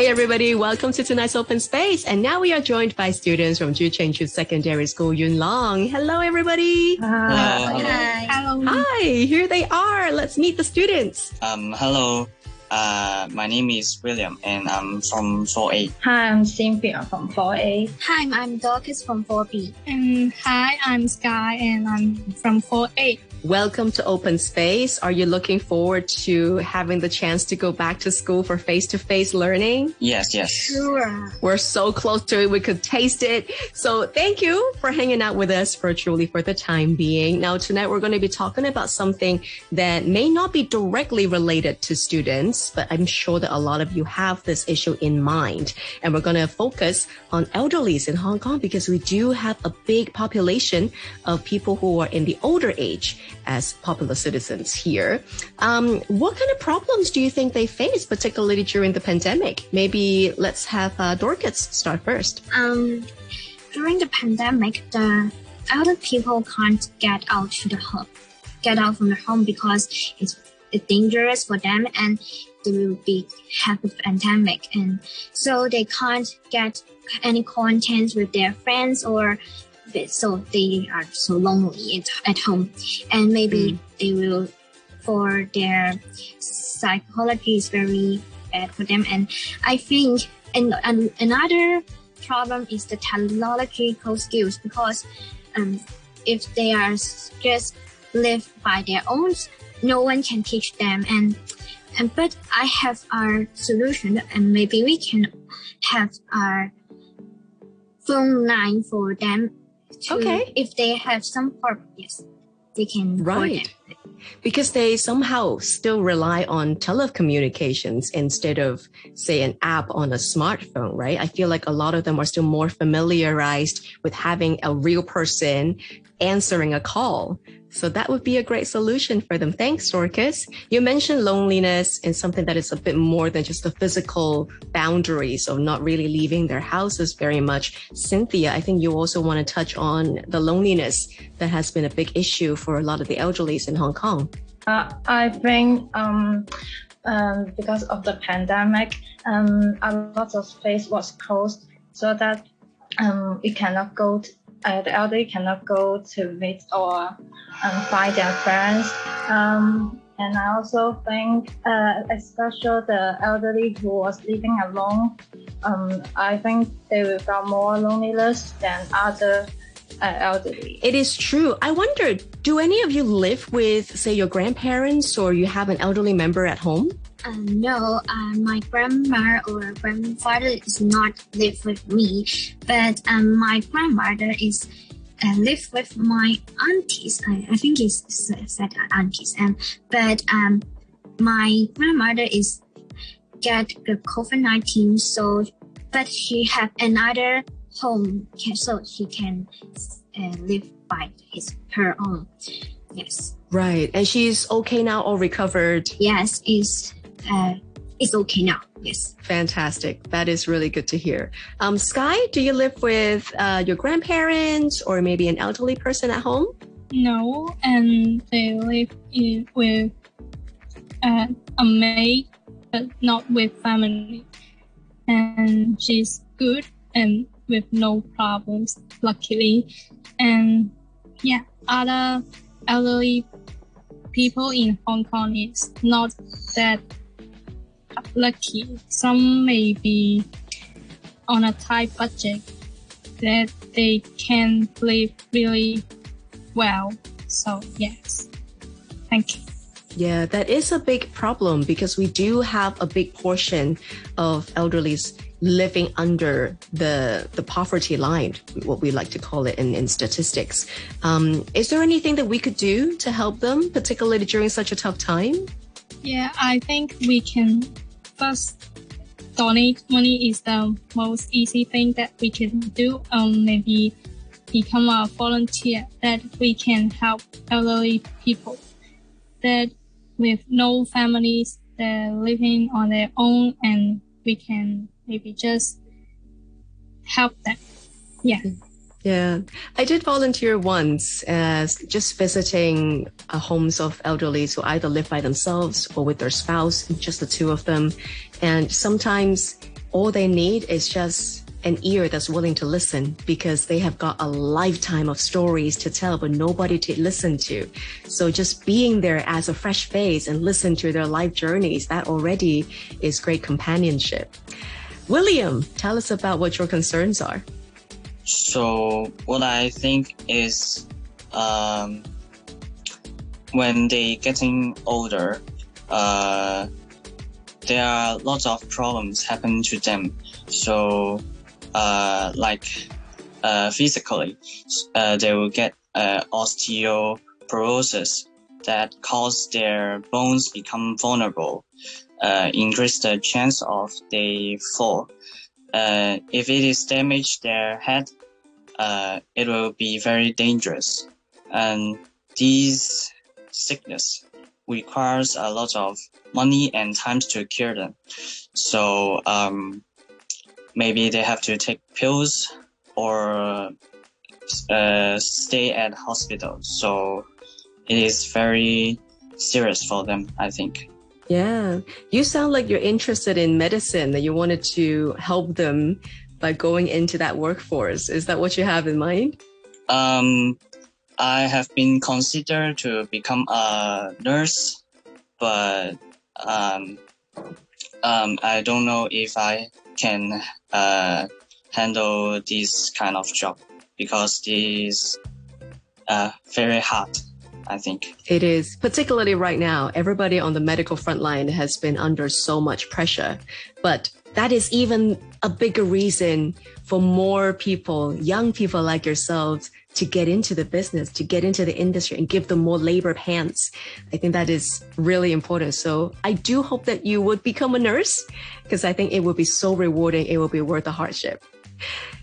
Hey everybody, welcome to tonight's open space. And now we are joined by students from Ju Ching Chu Secondary School, Yuen Long. Hello everybody. Hi. Hi. Hello. Hi, here they are. Let's meet the students. Um, hello. Uh, my name is William and I'm from 4A. Hi, I'm Cynthia from 4A. Hi, I'm Dorcas from 4B. And hi, I'm Sky and I'm from 4A. Welcome to Open Space. Are you looking forward to having the chance to go back to school for face-to-face learning? Yes, yes. Sure. We're so close to it. We could taste it. So thank you for hanging out with us virtually for the time being. Now tonight we're going to be talking about something that may not be directly related to students, but I'm sure that a lot of you have this issue in mind. And we're going to focus on elderlies in Hong Kong because we do have a big population of people who are in the older age as popular citizens here. Um, what kind of problems do you think they face, particularly during the pandemic? Maybe let's have uh, Dorcas start first. Um, during the pandemic, the elder people can't get out to the home, get out from the home because it's, dangerous for them and they will be have the pandemic and so they can't get any contact with their friends or so they are so lonely at, home and maybe they will for their psychology is very bad for them. And i think and, and another problem is the technological skills because um, if they are just live by their own no one can teach them. And and but i have our solution and maybe we can have our phone line for them to, Okay. if they have some yes they can Right. Because they somehow still rely on telecommunications instead of, say, an app on a smartphone, right? I feel like a lot of them are still more familiarized with having a real person answering a call. So that would be a great solution for them. Thanks, Dorcas. You mentioned loneliness and something that is a bit more than just the physical boundaries of not really leaving their houses very much. Cynthia, I think you also want to touch on the loneliness that has been a big issue for a lot of the elderlies in Hong Kong. Uh, I think um, um, because of the pandemic, um, a lot of space was closed, so that um, we cannot go. Uh, the elderly cannot go to meet or um, find their friends. Um, and I also think, uh, especially the elderly who was living alone, um, I think they will feel more loneliness than other uh, elderly. It is true. I wonder, do any of you live with, say, your grandparents or you have an elderly member at home? Um, no, uh, my grandma or grandfather is not live with me, but um, my grandmother is uh, live with my aunties. I, I think it's said aunties, and but um, my grandmother is get the COVID nineteen, so but she have another home, can, so she can uh, live by his her own. Yes, Right. And she's okay now or recovered. yes, is uh, it's okay now. Yes. Fantastic. That is really good to hear. Um, Sky, do you live with uh, your grandparents or maybe an elderly person at home? No, and they live in, with uh, a maid, but not with family. And she's good and with no problems, luckily. And yeah, other elderly people in Hong Kong is not that lucky. Some may be on a tight budget that they can live really well. So yes, thank you. Yeah, that is a big problem because we do have a big portion of elderlies living under the the poverty line, what we like to call it in, in statistics. Um, is there anything that we could do to help them, particularly during such a tough time? Yeah, I think we can first donate money is the most easy thing that we can do. Um, maybe become a volunteer that we can help elderly people that with no families they're living on their own and we can maybe just help them. Yeah. Yeah, I did volunteer once as just visiting uh, homes of elderlies who either live by themselves or with their spouse, just the two of them. And sometimes all they need is just an ear that's willing to listen because they have got a lifetime of stories to tell, but nobody to listen to. So just being there as a fresh face and listen to their life journeys, that already is great companionship. William, tell us about what your concerns are. So what I think is, um, when they getting older, uh, there are lots of problems happen to them. So uh, like uh, physically, uh, they will get uh, osteoporosis that cause their bones become vulnerable, uh, increase the chance of they fall. Uh, if it is damaged their head, uh, it will be very dangerous. And these sickness requires a lot of money and time to cure them. So um, maybe they have to take pills or uh, stay at hospital. So it is very serious for them, I think. Yeah, you sound like you're interested in medicine, that you wanted to help them by going into that workforce. Is that what you have in mind? Um, I have been considered to become a nurse, but um, um, I don't know if I can uh, handle this kind of job because it is uh, very hard. I think it is, particularly right now. Everybody on the medical front line has been under so much pressure, but that is even a bigger reason for more people, young people like yourselves, to get into the business, to get into the industry and give them more labor hands. I think that is really important. So I do hope that you would become a nurse because I think it will be so rewarding. It will be worth the hardship.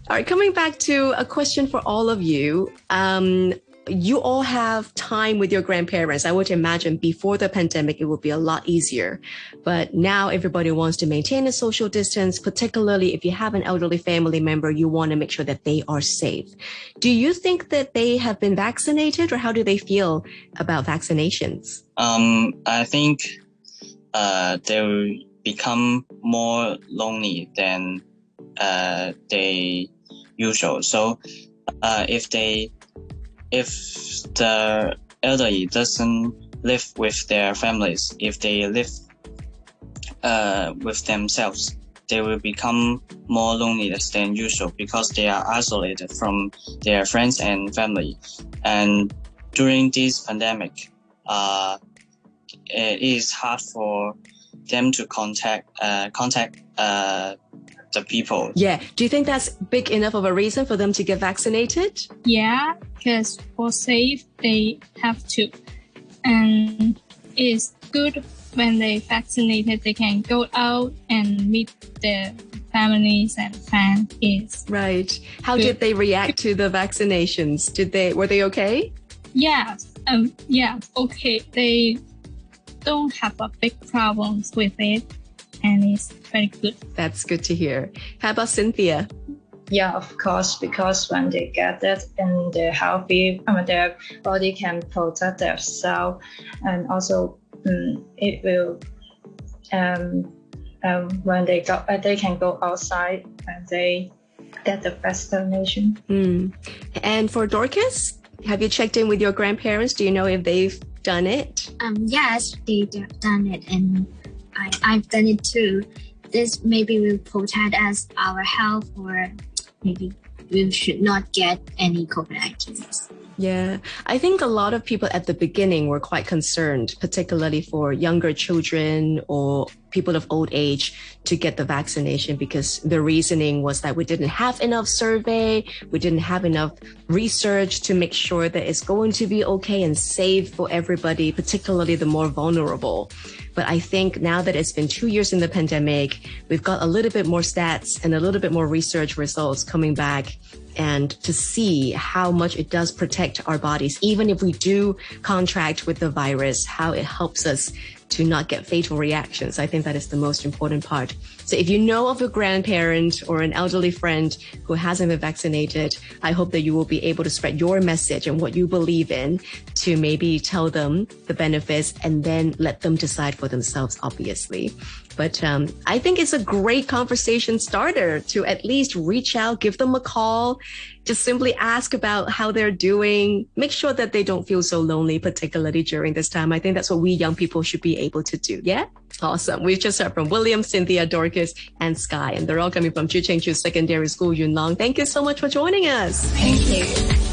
All right, coming back to a question for all of you. Um, you all have time with your grandparents. I would imagine before the pandemic, it would be a lot easier. But now everybody wants to maintain a social distance, particularly if you have an elderly family member, you want to make sure that they are safe. Do you think that they have been vaccinated or how do they feel about vaccinations? Um, I think uh, they will become more lonely than uh, they usual. So uh, if they if the elderly doesn't live with their families, if they live uh, with themselves, they will become more lonely than usual because they are isolated from their friends and family. And during this pandemic, uh, it is hard for them to contact uh, contact uh, the people. Yeah. Do you think that's big enough of a reason for them to get vaccinated? Yeah, because for safe, they have to. And it's good when they vaccinated, they can go out and meet their families and friends. Right. How good. did they react to the vaccinations? Did they, were they okay? Yeah. Um, yeah. Okay. They don't have a big problems with it and it's very good. That's good to hear. How about Cynthia? Yeah, of course, because when they get that and they're healthy, I mean, their body can protect themselves, and also um, it will. Um, um, when they go, uh, they can go outside and they get the vaccination. Mm. And for Dorcas, have you checked in with your grandparents? Do you know if they've done it? Um, yes, they've done it, and I, I've done it too. This maybe will protect us our health or maybe we should not get any COVID-19. Yeah, I think a lot of people at the beginning were quite concerned, particularly for younger children or people of old age to get the vaccination because the reasoning was that we didn't have enough survey, we didn't have enough research to make sure that it's going to be okay and safe for everybody, particularly the more vulnerable. But I think now that it's been two years in the pandemic, we've got a little bit more stats and a little bit more research results coming back and to see how much it does protect our bodies, even if we do contract with the virus, how it helps us to not get fatal reactions. I think that is the most important part. So if you know of a grandparent or an elderly friend who hasn't been vaccinated, I hope that you will be able to spread your message and what you believe in to maybe tell them the benefits and then let them decide for themselves, obviously. But um, I think it's a great conversation starter to at least reach out, give them a call, just simply ask about how they're doing. Make sure that they don't feel so lonely, particularly during this time. I think that's what we young people should be able to do. Yeah. Awesome. We've just heard from William, Cynthia, Dorcas, and Sky, and they're all coming from Ju Ching Chu Secondary School, Yuen Long. Thank you so much for joining us. Thank you.